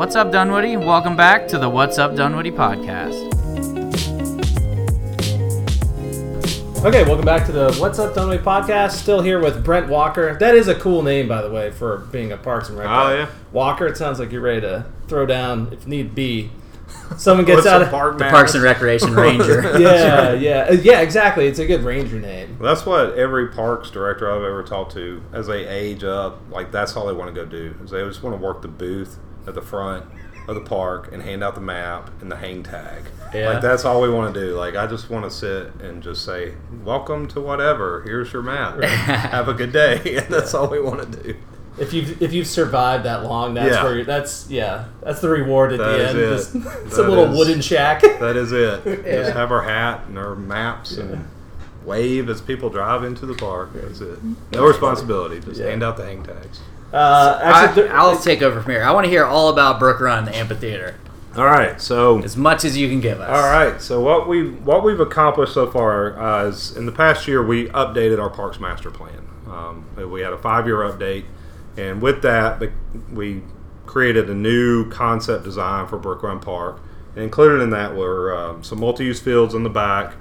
What's up, Dunwoody? Welcome back to the What's Up Dunwoody podcast. Okay, welcome back to the What's Up Dunwoody podcast. Still here with Brent Walker. That is a cool name, by the way, for being a Parks and Rec. Oh, yeah. Walker. It sounds like you're ready to throw down if need be. Someone gets What's out of park The matters? Parks and Recreation Ranger. yeah, yeah, Uh, yeah. Exactly. It's a good ranger name. That's what every parks director I've ever talked to, as they age up, like that's all they want to go do. Is they just want to work the booth at the front of the park and hand out the map and the hang tag. Yeah. Like that's all we want to do. Like I just want to sit and just say, "Welcome to whatever. Here's your map. Have a good day." And that's all we want to do. If you've if you've survived that long, that's Yeah. where you're, that's yeah, that's the reward at That the end. it. Just- it's That a little is- wooden shack. That is it. Yeah. Just have our hat and our maps and wave as people drive into the park. That's it. No responsibility. Just Yeah. hand out the hang tags. Uh, actually, I, I'll take over from here. I want to hear all about Brook Run, the amphitheater, All right. So as much as you can give us. All right. So what we what we've accomplished so far uh, is in the past year we updated our parks master plan. Um, we had a five year update, and with that the- we created a new concept design for Brook Run Park. And included in that were um, some multi use fields in the back,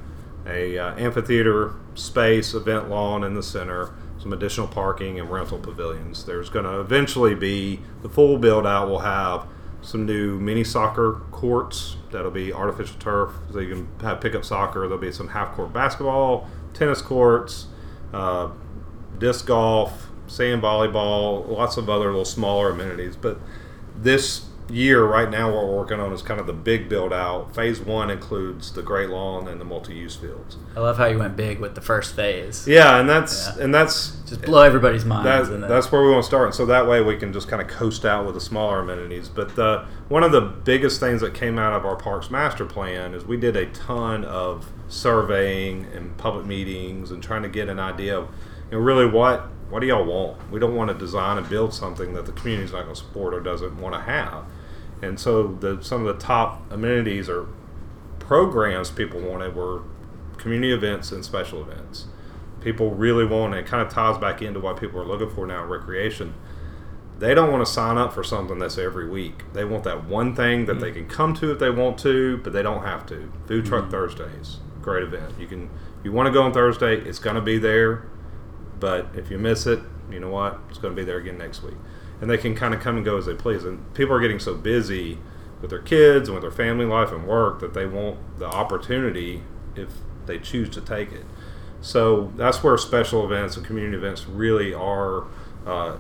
a uh, amphitheater space, event lawn in the center. Some additional parking and rental pavilions. There's going to eventually be the full build out. will have some new mini soccer courts that'll be artificial turf so you can have pickup soccer there'll be some half court basketball tennis courts uh, disc golf sand volleyball lots of other little smaller amenities but this year right now what we're working on is kind of the big build out phase one includes the great lawn and the multi-use fields I love how you went big with the first phase. yeah and that's Yeah. and that's Just blow everybody's mind. that, that's where we want to start. And so that way we can just kind of coast out with the smaller amenities. But the, one of the biggest things that came out of our parks master plan is we did a ton of surveying and public meetings and trying to get an idea of you know, really what what do y'all want? We don't want to design and build something that the community's not going to support or doesn't want to have. And so the, some of the top amenities or programs people wanted were community events and special events. People really want it kind of ties back into what people are looking for now in recreation. They don't want to sign up for something that's every week. They want that one thing that they mm-hmm. can come to if they want to but they don't have to. Food truck mm-hmm. thursdays great event. You can you want to go on thursday it's going to be there but if you miss it you know what? It's going to be there again next week and they can kind of come and go as they please and people are getting so busy with their kids and with their family life and work that they want the opportunity if they choose to take it so that's where special events and community events really are uh,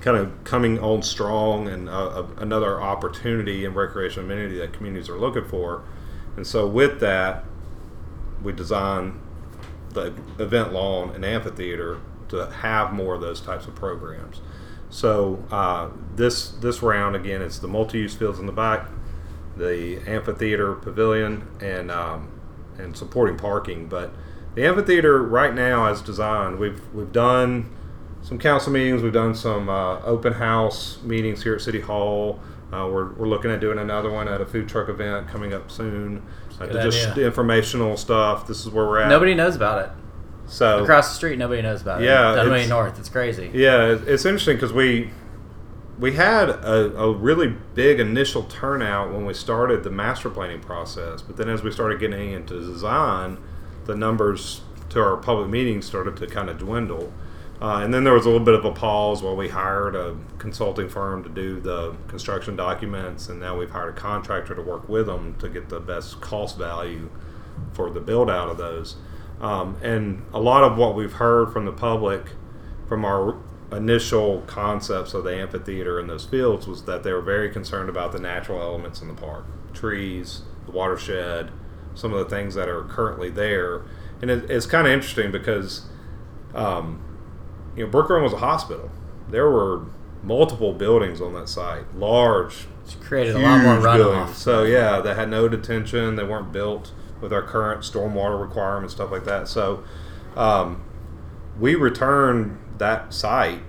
kind of coming on strong and uh, another opportunity and recreation amenity that communities are looking for. And so with that, we design the event lawn and amphitheater to have more of those types of programs. So uh, this this round again, it's the multi-use fields in the back, the amphitheater pavilion, and um, and supporting parking. But the amphitheater right now, as designed, we've we've done some council meetings, we've done some uh, open house meetings here at City Hall. Uh, we're, we're looking at doing another one at a food truck event coming up soon. Uh, just idea. informational stuff. This is where we're at. Nobody knows about it. So Across the street, nobody knows about it. Yeah, it's- North. It's crazy. yeah, it's interesting because we we had a, a really big initial turnout when we started the master planning process, but then as we started getting into design, the numbers to our public meetings started to kind of dwindle. Uh, and then there was a little bit of a pause while we hired a consulting firm to do the construction documents, and now we've hired a contractor to work with them to get the best cost value for the build out of those. Um, and a lot of what we've heard from the public from our initial concepts of the amphitheater and those fields was that they were very concerned about the natural elements in the park trees, the watershed, some of the things that are currently there. And it, it's kind of interesting because, um, you know, Brook Run was a hospital. There were multiple buildings on that site, large, It's created a lot more runoff. buildings. So yeah, they had no detention. They weren't built with our current stormwater requirements, stuff like that. So um, we returned that site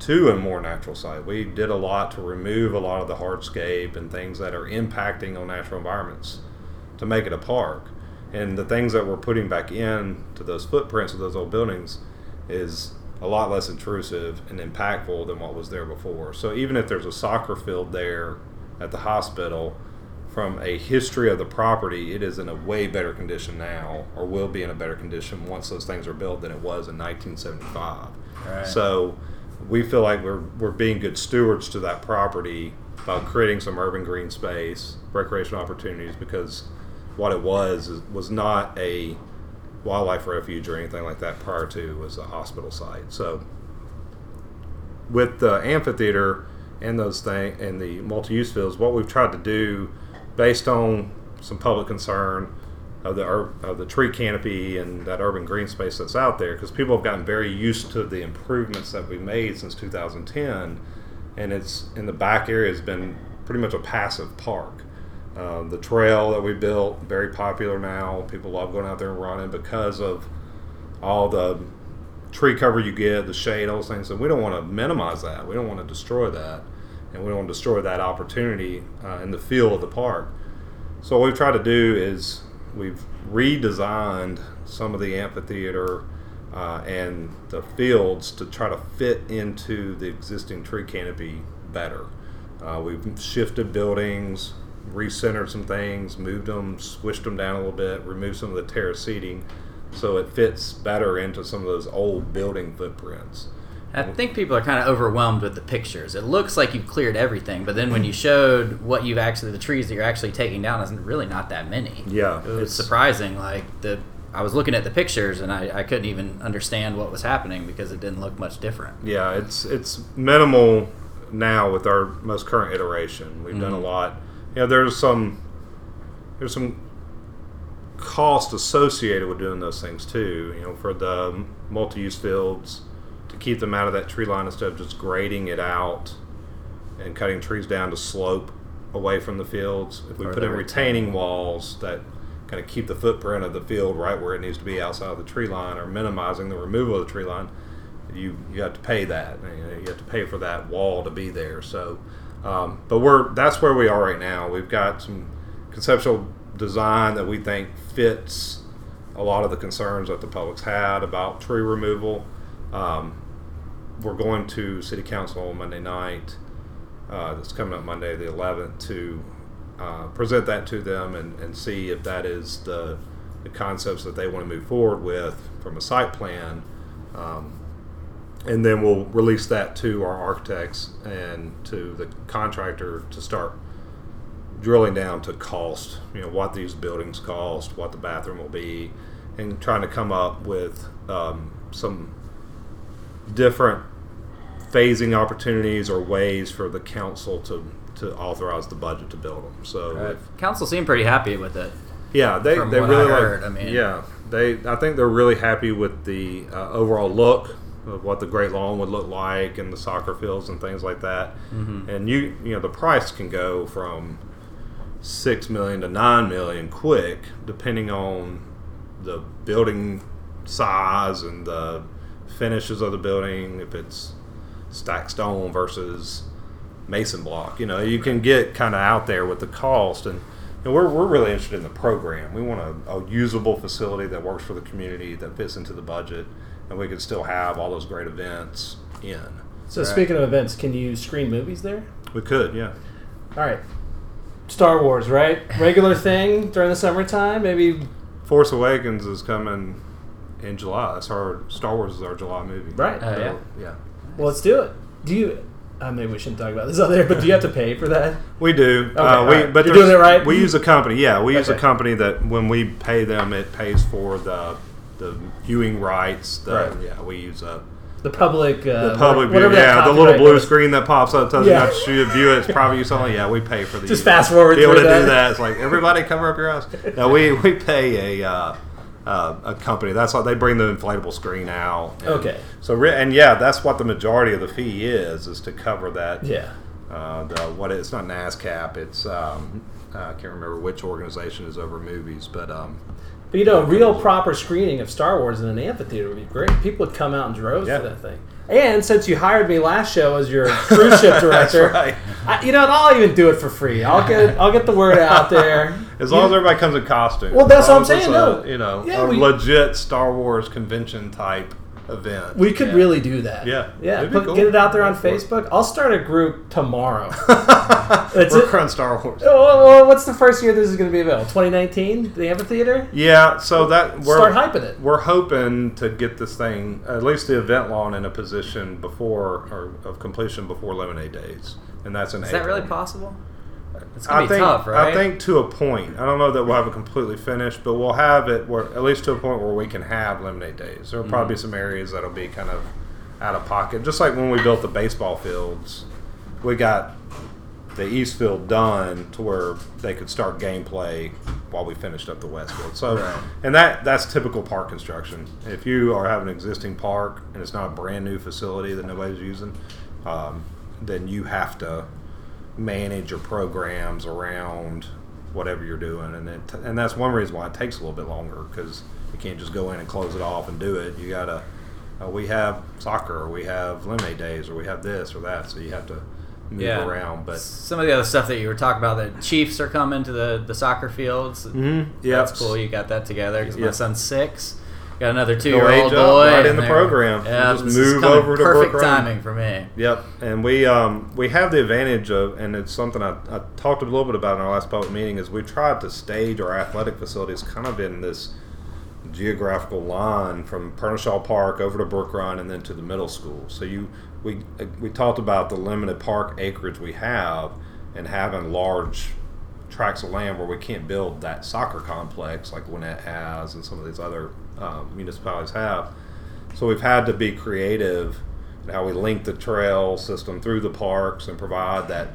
to a more natural site. We did a lot to remove a lot of the hardscape and things that are impacting on natural environments to make it a park. And the things that we're putting back in to those footprints of those old buildings is a lot less intrusive and impactful than what was there before. So even if there's a soccer field there at the hospital, from a history of the property, it is in a way better condition now, or will be in a better condition once those things are built than it was in 1975. Right. So we feel like we're, we're being good stewards to that property by creating some urban green space, recreational opportunities, because what it was was not a wildlife refuge or anything like that prior to it was a hospital site. So with the amphitheater and those things and the multi-use fields, what we've tried to do, based on some public concern of the of the tree canopy and that urban green space that's out there, because people have gotten very used to the improvements that we've made since 2010, and it's in the back area has been pretty much a passive park. Um, the trail that we built very popular now. People love going out there and running because of all the tree cover you get, the shade, all those things. And we don't want to minimize that. We don't want to destroy that, and we don't destroy that opportunity uh, in the feel of the park. So what we've tried to do is we've redesigned some of the amphitheater uh, and the fields to try to fit into the existing tree canopy better. Uh, we've shifted buildings, recentered some things, moved them, swished them down a little bit, removed some of the terrace seating, so it fits better into some of those old building footprints. I think people are kind of overwhelmed with the pictures. It looks like you've cleared everything, but then when you showed what you've actually, the trees that you're actually taking down, is really not that many. Yeah, It was it's- surprising. Like, the I was looking at the pictures and I, I couldn't even understand what was happening because it didn't look much different. Yeah, it's it's minimal now with our most current iteration. We've done a Mhm. lot. You know, there's some there's some cost associated with doing those things too. You know, for the multi-use fields keep them out of that tree line instead of just grading it out and cutting trees down to slope away from the fields. If we Or put in retaining walls that kind of keep the footprint of the field right where it needs to be outside of the tree line or minimizing the removal of the tree line, you you have to pay that. You have to pay for that wall to be there. So, um, but we're that's where we are right now. We've got some conceptual design that we think fits a lot of the concerns that the public's had about tree removal. Um, we're going to city council on Monday night. Uh, that's coming up Monday the 11th to uh, present that to them and, and see if that is the, the concepts that they want to move forward with from a site plan. Um, and then we'll release that to our architects and to the contractor to start drilling down to cost. You know what these buildings cost, what the bathroom will be, and trying to come up with um, some different phasing opportunities or ways for the council to to authorize the budget to build them. So Council seemed pretty happy with it. yeah, they, they really I like. heard, I mean- yeah, they. I think they're really happy with the uh, overall look of what the Great Lawn would look like and the soccer fields and things like that. Mm-hmm. And you, you know, the price can go from six million to nine million quick, depending on the building size and the finishes of the building. If it's stacked stone versus mason block, you know, you can get kind of out there with the cost. And, and we're, we're really interested in the program. We want a, a usable facility that works for the community, that fits into the budget, and we can still have all those great events in. So Right. speaking of events, can you screen movies there? We could, yeah. All right. Star Wars, right? Regular thing during the summertime. Maybe Force Awakens is coming in July. That's our Star Wars is our July movie. right. Oh, yeah. Yeah. Well, let's do it. Do you? Uh, maybe we shouldn't talk about this on there, but do you have to pay for that? We do. Okay, uh, we, right. But You're doing it right? We use a company. Yeah, we use a company that when we pay them, it pays for the the viewing rights. The, Right. Yeah, we use a The public. Uh, the public view. Yeah, the little blue goes. screen that pops up tells Yeah. you not to view it. It's private use only. Yeah, we pay for the Just fast forward Be able to through do that. that. It's like everybody cover up your eyes. No, we we pay a. Uh, uh, a company. That's how they bring the inflatable screen out. And Okay. So re- and yeah, that's what the majority of the fee is is to cover that. Yeah. Uh, the what it's not NASCAP. It's um, I can't remember which organization is over movies, but um, But you know, a real proper screening of Star Wars in an amphitheater would be great. People would come out in droves Yeah. for that thing. And since you hired me last show as your cruise ship director, right. I, you know, I'll even do it for free. I'll get I'll get the word out there. as long You- as everybody comes in costume. Well, that's what I'm saying, it's no. you know, Yeah, a we- legit Star Wars convention type event. we could Yeah. really do that. Yeah. yeah. It'd be Put, cool. Get it out there on Go. Facebook. I'll start a group tomorrow. That's we're it? crunching Star Wars. Oh, well, what's the first year this is going to be available? 2019, the amphitheater. Yeah, so that we're Start hyping it. we're hoping to get this thing at least the event lawn in a position before or of completion before Lemonade Days, and that's in Is April. that really possible? It's gonna I be think tough, right? I think to a point. I don't know that we'll have it completely finished, but we'll have it where at least to a point where we can have Lemonade Days. There'll probably Mm-hmm. be some areas that'll be kind of out of pocket, just like when we built the baseball fields. We got the east field done to where they could start gameplay while we finished up the west field. So, Right. and that that's typical park construction. If you are having an existing park and it's not a brand new facility that nobody's using, um, then you have to manage your programs around whatever you're doing, and it, and that's one reason why it takes a little bit longer because you can't just go in and close it off and do it. You gotta. Uh, we have soccer, or we have lemonade days, or we have this or that, so you have to move yeah. around. But some of the other stuff that you were talking about, the Chiefs are coming to the, the soccer fields. Mhm. Yeah. that's cool. You got that together because my Yeah. son's six. Got another two Go year age old boy right in the program. Yeah, Just move over to perfect Brook Run. timing for me. Yep, and we um, we have the advantage of, and it's something I, I talked a little bit about in our last public meeting, is we tried to stage our athletic facilities kind of in this geographical line from Pernoshal Park over to Brook Run and then to the middle school. So you we we talked about the limited park acreage we have and having large tracts of land where we can't build that soccer complex like Gwinnett has and some of these other um, municipalities have. So we've had to be creative in how we link the trail system through the parks and provide that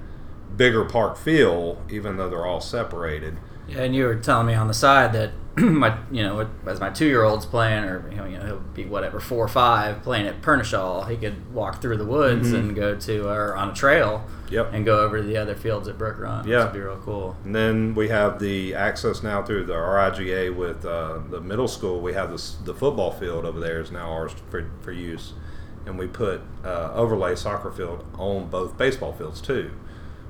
bigger park feel, even though they're all separated. Yeah, and you were telling me on the side that my, you know, as my two year old's playing, or you know, you know, he'll be whatever four or five playing at Pernoshal, he could walk through the woods Mhm. and go to or on a trail Yep. and go over to the other fields at Brook Run. Yeah. which would be real cool. And then we have the access now through the RIGA with uh, the middle school. We have this, the football field over there is now ours for, for use. And we put uh, overlay soccer field on both baseball fields too.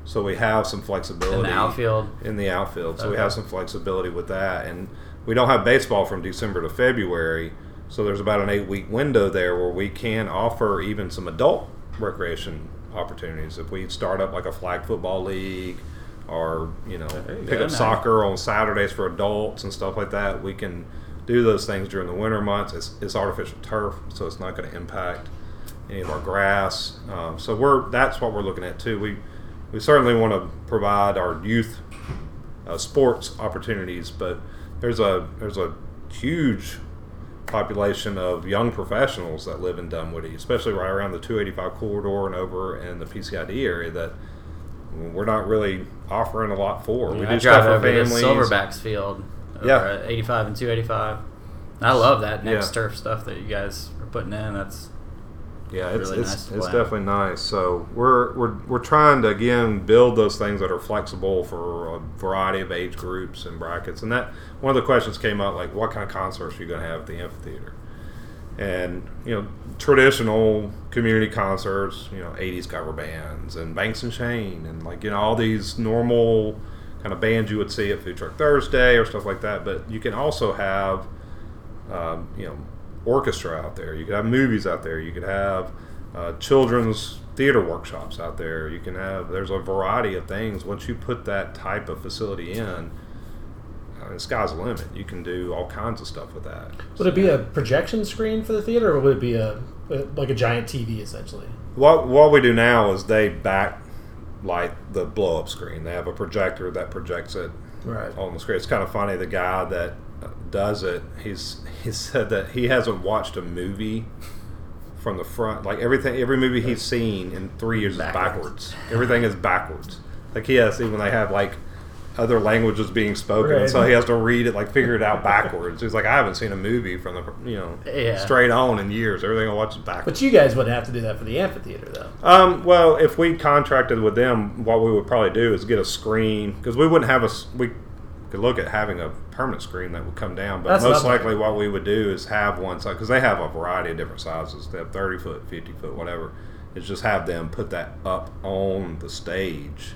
So we have some flexibility In the outfield. in the outfield. So we have some flexibility with that. And we don't have baseball from December to February. So there's about an eight week window there where we can offer even some adult recreation opportunities. If we start up like a flag football league or, you know, you pick up soccer on Saturdays for adults and stuff like that, we can do those things during the winter months. It's, it's artificial turf, so it's not going to impact any of our grass. Um, so we're that's what we're looking at too. We we certainly want to provide our youth uh, sports opportunities, but there's a there's a huge population of young professionals that live in Dunwoody, especially right around the 285 corridor and over in the PCID area that we're not really offering a lot for. we do I stuff drive for families. Silverbacks Field. Over Yeah. 85 and 285. I love that next Yeah. turf stuff that you guys are putting in. That's Yeah, it's really it's, nice it's definitely nice. So we're we're we're trying to again build those things that are flexible for a variety of age groups and brackets. And that one of the questions came up like, what kind of concerts are you going to have at the amphitheater? And you know, traditional community concerts, you know, '80s cover bands and Banks and Shane and like you know all these normal kind of bands you would see at Food Truck Thursday or stuff like that. But you can also have um, you know, orchestra out there. You could have movies out there. You could have uh, children's theater workshops out there. You can have. There's a variety of things. Once you put that type of facility in, uh, the sky's the limit. You can do all kinds of stuff with that. Would it be a projection screen for the theater, or would it be a, like a giant TV essentially? What what we do now is they back light the blow up screen. They have a projector that projects it Right. on the screen. It's kind of funny. The guy that does it, he's he said that he hasn't watched a movie from the front. Like everything, every movie he's seen in three years Backwards. is backwards. Everything is backwards. Like he has even they have like other languages being spoken, Right. so he has to read it like figure it out backwards. He's like, I haven't seen a movie from the you know Yeah. straight on in years. Everything I watch is backwards. But you guys wouldn't have to do that for the amphitheater, though. Um, well, if we contracted with them, what we would probably do is get a screen because we wouldn't have a We could look at having a permanent screen that would come down, but That's most I'm likely what we would do is have one side because they have a variety of different sizes. They have thirty foot, fifty foot, whatever. Is just have them put that up on the stage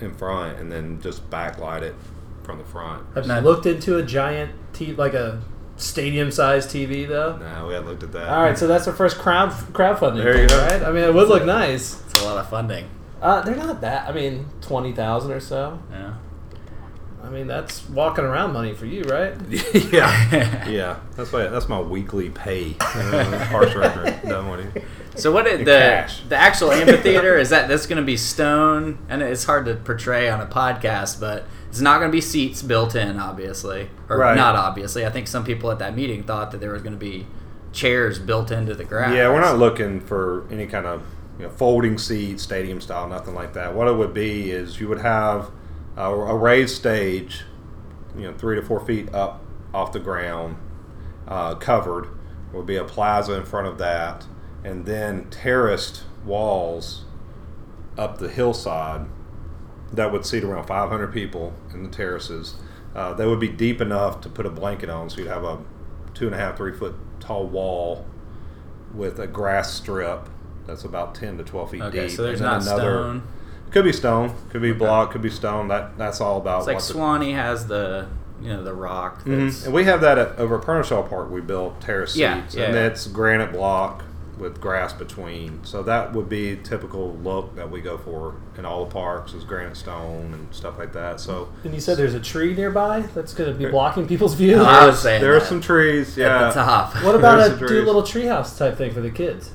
in front, and then just backlight it from the front. Have you looked into a giant t like a stadium-sized TV though? No, we haven't looked at that. All right, so that's our first crowd crowdfunding. There you thing, go. Right? I mean, it would look nice. it's a lot of funding. Uh, they're not that. I mean, twenty thousand or so. Yeah. I mean, that's walking around money for you, right? yeah, yeah. That's my that's my weekly pay. Uh, Parks Director. Done what So what did the cash. the actual amphitheater is that that's going to be stone and it's hard to portray on a podcast, but it's not going to be seats built in, obviously, or Right. not obviously. I think some people at that meeting thought that there was going to be chairs built into the grass. Yeah, we're not looking for any kind of you know, folding seat, stadium style, nothing like that. What it would be is you would have a, a raised stage, you know, three to four feet up off the ground, uh, covered. There would be a plaza in front of that, and then terraced walls up the hillside that would seat around 500 people in the terraces. Uh, they would be deep enough to put a blanket on, so you'd have a two and a half, three foot tall wall with a grass strip that's about 10 to 12 feet Okay, deep. so there's not stone. Could be stone, could be block, could be stone. That that's all about It's like what the- Suwanee has the you know the rock. Mhm. And we have that at, over at Pernoshal Park. We built terrace Yeah, seats, yeah, and yeah. it's granite block with grass between. So that would be typical look that we go for in all the parks is granite stone and stuff like that. So And you said there's a tree nearby that's going to be blocking people's view. No, I was saying there are some trees. at Yeah, the top. What about a the do trees. little treehouse type thing for the kids?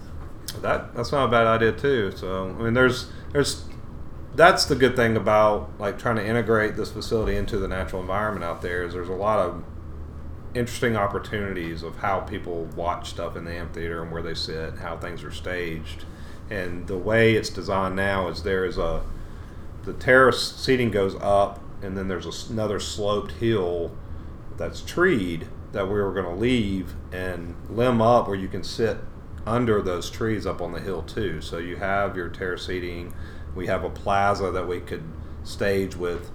that that's not a bad idea too. So I mean, there's there's that's the good thing about like trying to integrate this facility into the natural environment out there is there's a lot of interesting opportunities of how people watch stuff in the amphitheater and where they sit, and how things are staged, and the way it's designed now is there is a the terrace seating goes up and then there's a another sloped hill that's treed that we were going to leave and limb up where you can sit under those trees up on the hill too. So you have your terrace seating. We have a plaza that we could stage with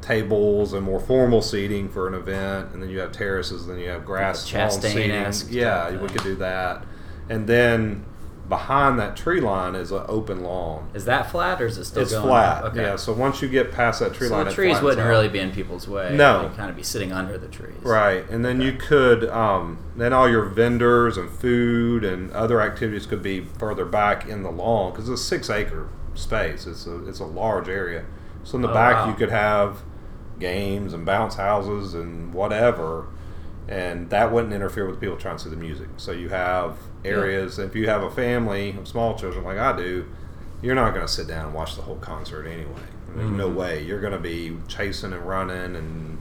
tables and more formal seating for an event, and then you have terraces, then you have grass lawn Chastain-esque seating. Yeah, we could do that. And then behind that tree line is an open lawn. Is that flat or is it still It's going flat. Okay. Yeah. So once you get past that tree so line, the trees wouldn't out. really be in people's way. No. They'd kind of be sitting under the trees. Right, and then you could um, then all your vendors and food and other activities could be further back in the lawn because it's a six acre space. It's a it's a large area. So in the Oh, back wow. you could have games and bounce houses and whatever, and that wouldn't interfere with people trying to see the music. So you have areas. If you have a family of small children like I do, you're not going to sit down and watch the whole concert anyway. There's no Mhm. way. You're going to be chasing and running and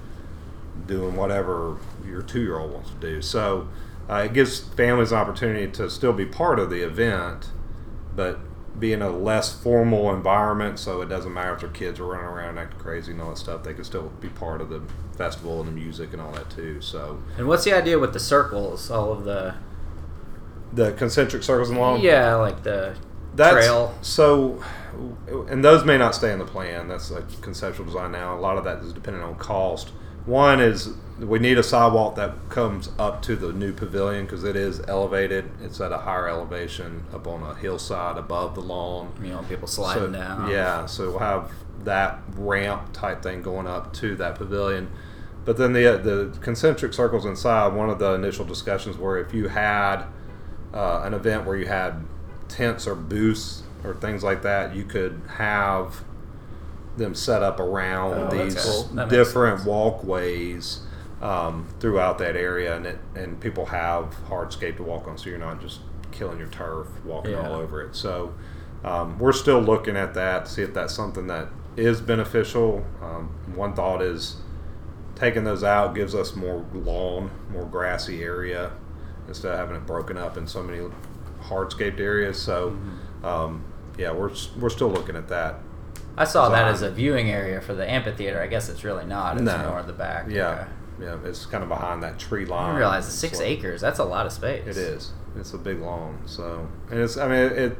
doing whatever your two year old wants to do. So uh, it gives families an opportunity to still be part of the event, but be in a less formal environment so it doesn't matter if their kids are running around acting crazy and all that stuff. They can still be part of the festival and the music and all that too. So And what's the idea with the circles? All of the the concentric circles along. yeah, like the That's, trail. So, and those may not stay in the plan. That's a conceptual design now. A lot of that is dependent on cost. One is we need a sidewalk that comes up to the new pavilion because it is elevated. It's at a higher elevation up on a hillside above the lawn. You know, people sliding So, down. Yeah, so we'll have that ramp type thing going up to that pavilion. But then the the concentric circles inside. One of the initial discussions were if you had uh, an event where you had tents or booths or things like that, you could have them set up around Oh, these cool. Different walkways um, throughout that area, and it and people have hardscape to walk on, so you're not just killing your turf walking Yeah. all over it. So um, we're still looking at that to see if that's something that is beneficial. Um, one thought is taking those out gives us more lawn, more grassy area instead of having it broken up in so many hardscaped areas. So Mm-hmm. um, yeah, we're we're still looking at that. I saw that design. as a viewing area for the amphitheater. I guess it's really not. It's No. more at the back. Yeah, Okay. yeah, it's kind of behind that tree line. I didn't realize it's It's six like- acres. That's a lot of space. It is. It's a big lawn. So, and it's. I mean, it.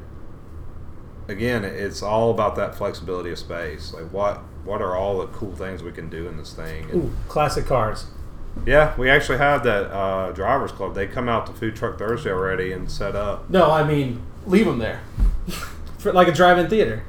Again, it's all about that flexibility of space. Like, what what are all the cool things we can do in this thing? And Ooh, classic cars. yeah, we actually have that uh, drivers club. They come out to Food Truck Thursday already and set up. No, I mean leave them there, For, like a drive-in theater.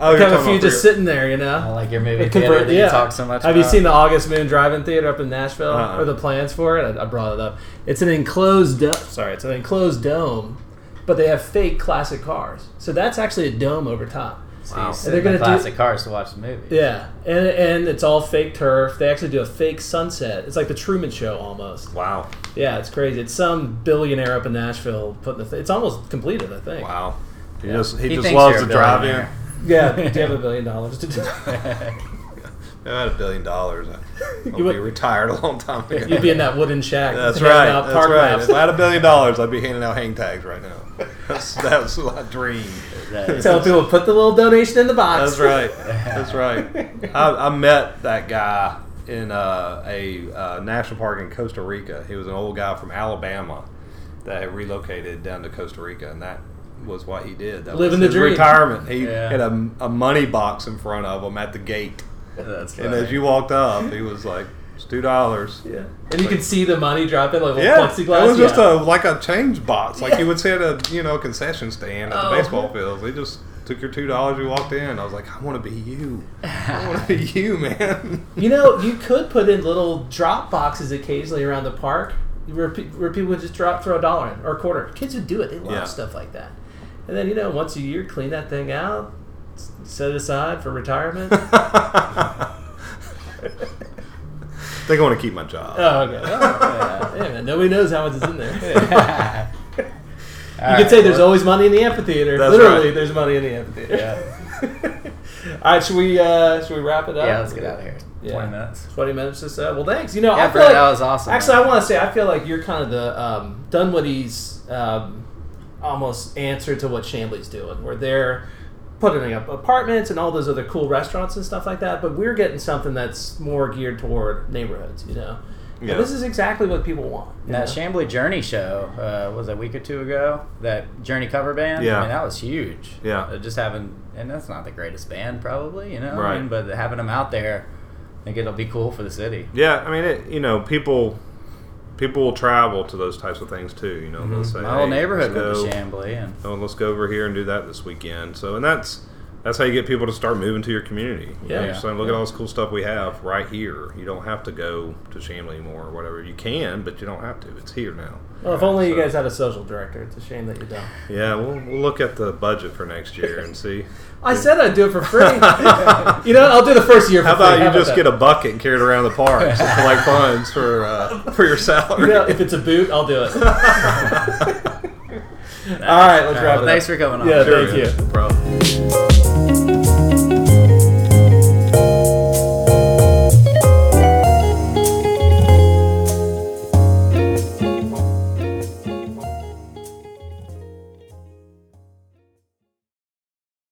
Oh, Like you're have a few just your- sitting there, you know. I like your movie It theater convert- that you talk so much Have you seen the August Moon Drive-In Theater up in Nashville, Uh-uh. or the plans for it? I, I brought it up. It's an enclosed. Do- sorry, it's an enclosed dome, but they have fake classic cars. So that's actually a dome over top. So Wow. you sit They're gonna do- classic cars to watch the movie. Yeah, and and it's all fake turf. They actually do a fake sunset. It's like the Truman Show almost. Wow. Yeah, it's crazy. It's some billionaire up in Nashville putting the. Th- it's almost completed, I think. Wow. He Yeah. just he, He just loves you're to drive in. Billionaire. Yeah, do you have a billion dollars to do? If I had a billion dollars, I would You would- be retired a long time ago. You'd be in that wooden shack. That's handing right. out That's park right. maps. If I had a billion dollars, I'd be handing out hang tags right now. That's that's my dream. That- Tell people put the little donation in the box. That's right. That's right. I, I met that guy in uh, a uh, national park in Costa Rica. He was an old guy from Alabama that had relocated down to Costa Rica, and that was what he did. That Living was the dream. retirement. He Yeah. had a, a money box in front of him at the gate, That's and as you walked up, he was like, "It's two dollars." Yeah, and you could see the money dropping like little Yeah, plexiglass. it was just yeah. a like a change box, like Yeah. you would see at a you know concession stand at Oh. the baseball fields. They just took your two dollars. You walked in. I was like, I want to be you. I want to be you, man. You know, you could put in little drop boxes occasionally around the park where, where people would just drop throw a dollar in or a quarter. Kids would do it. They love Yeah. stuff like that. And then you know, once a year, clean that thing out, set it aside for retirement. They're want to keep my job. oh, okay. Oh, yeah, man. Nobody knows how much is in there. All You right, could say there's well, always money in the amphitheater. That's Literally, right. there's money in the amphitheater. Yeah. All right, should we uh, should we wrap it up? Yeah, let's get out of here. Yeah. Twenty minutes. 20 minutes or so. Well, thanks. You know, Yeah, I feel Brett, like, that was awesome, Actually, man. I want to say I feel like you're kind of the um, Dunwoody's um, almost answer to what Chamblee's doing, where they're putting up apartments and all those other cool restaurants and stuff like that. But we're getting something that's more geared toward neighborhoods. You know, And this is exactly what people want. That know? Chamblee Journey show uh, was a week or two ago. That Journey cover band. Yeah. I mean, that was huge. Yeah. Uh, just having, and that's not the greatest band, probably. You know. I Right. mean, but having them out there, I think it'll be cool for the city. Yeah, I mean, it, you know, people people will travel to those types of things too. You know, they'll mm-hmm. say, My whole "Hey, neighborhood went to Chamblee, and oh, let's go over here and do that this weekend. So, and that's that's how you get people to start moving to your community. You know, Yeah. you're saying, look at all this cool stuff we have right here. You don't have to go to Chamblee anymore or whatever. You can, but you don't have to. It's here now. Well, if only you guys had a social director. It's a shame that you don't. Yeah, we'll, we'll look at the budget for next year and see. I said I'd do it for free. you know, I'll do the first year for How free. about you just that? get a bucket and carry it around the parks and collect funds for uh, for your salary? You know, if it's a boot, I'll do it. All right, let's wrap well, it thanks for coming on. Yeah, Sure, thank man. you. No problem.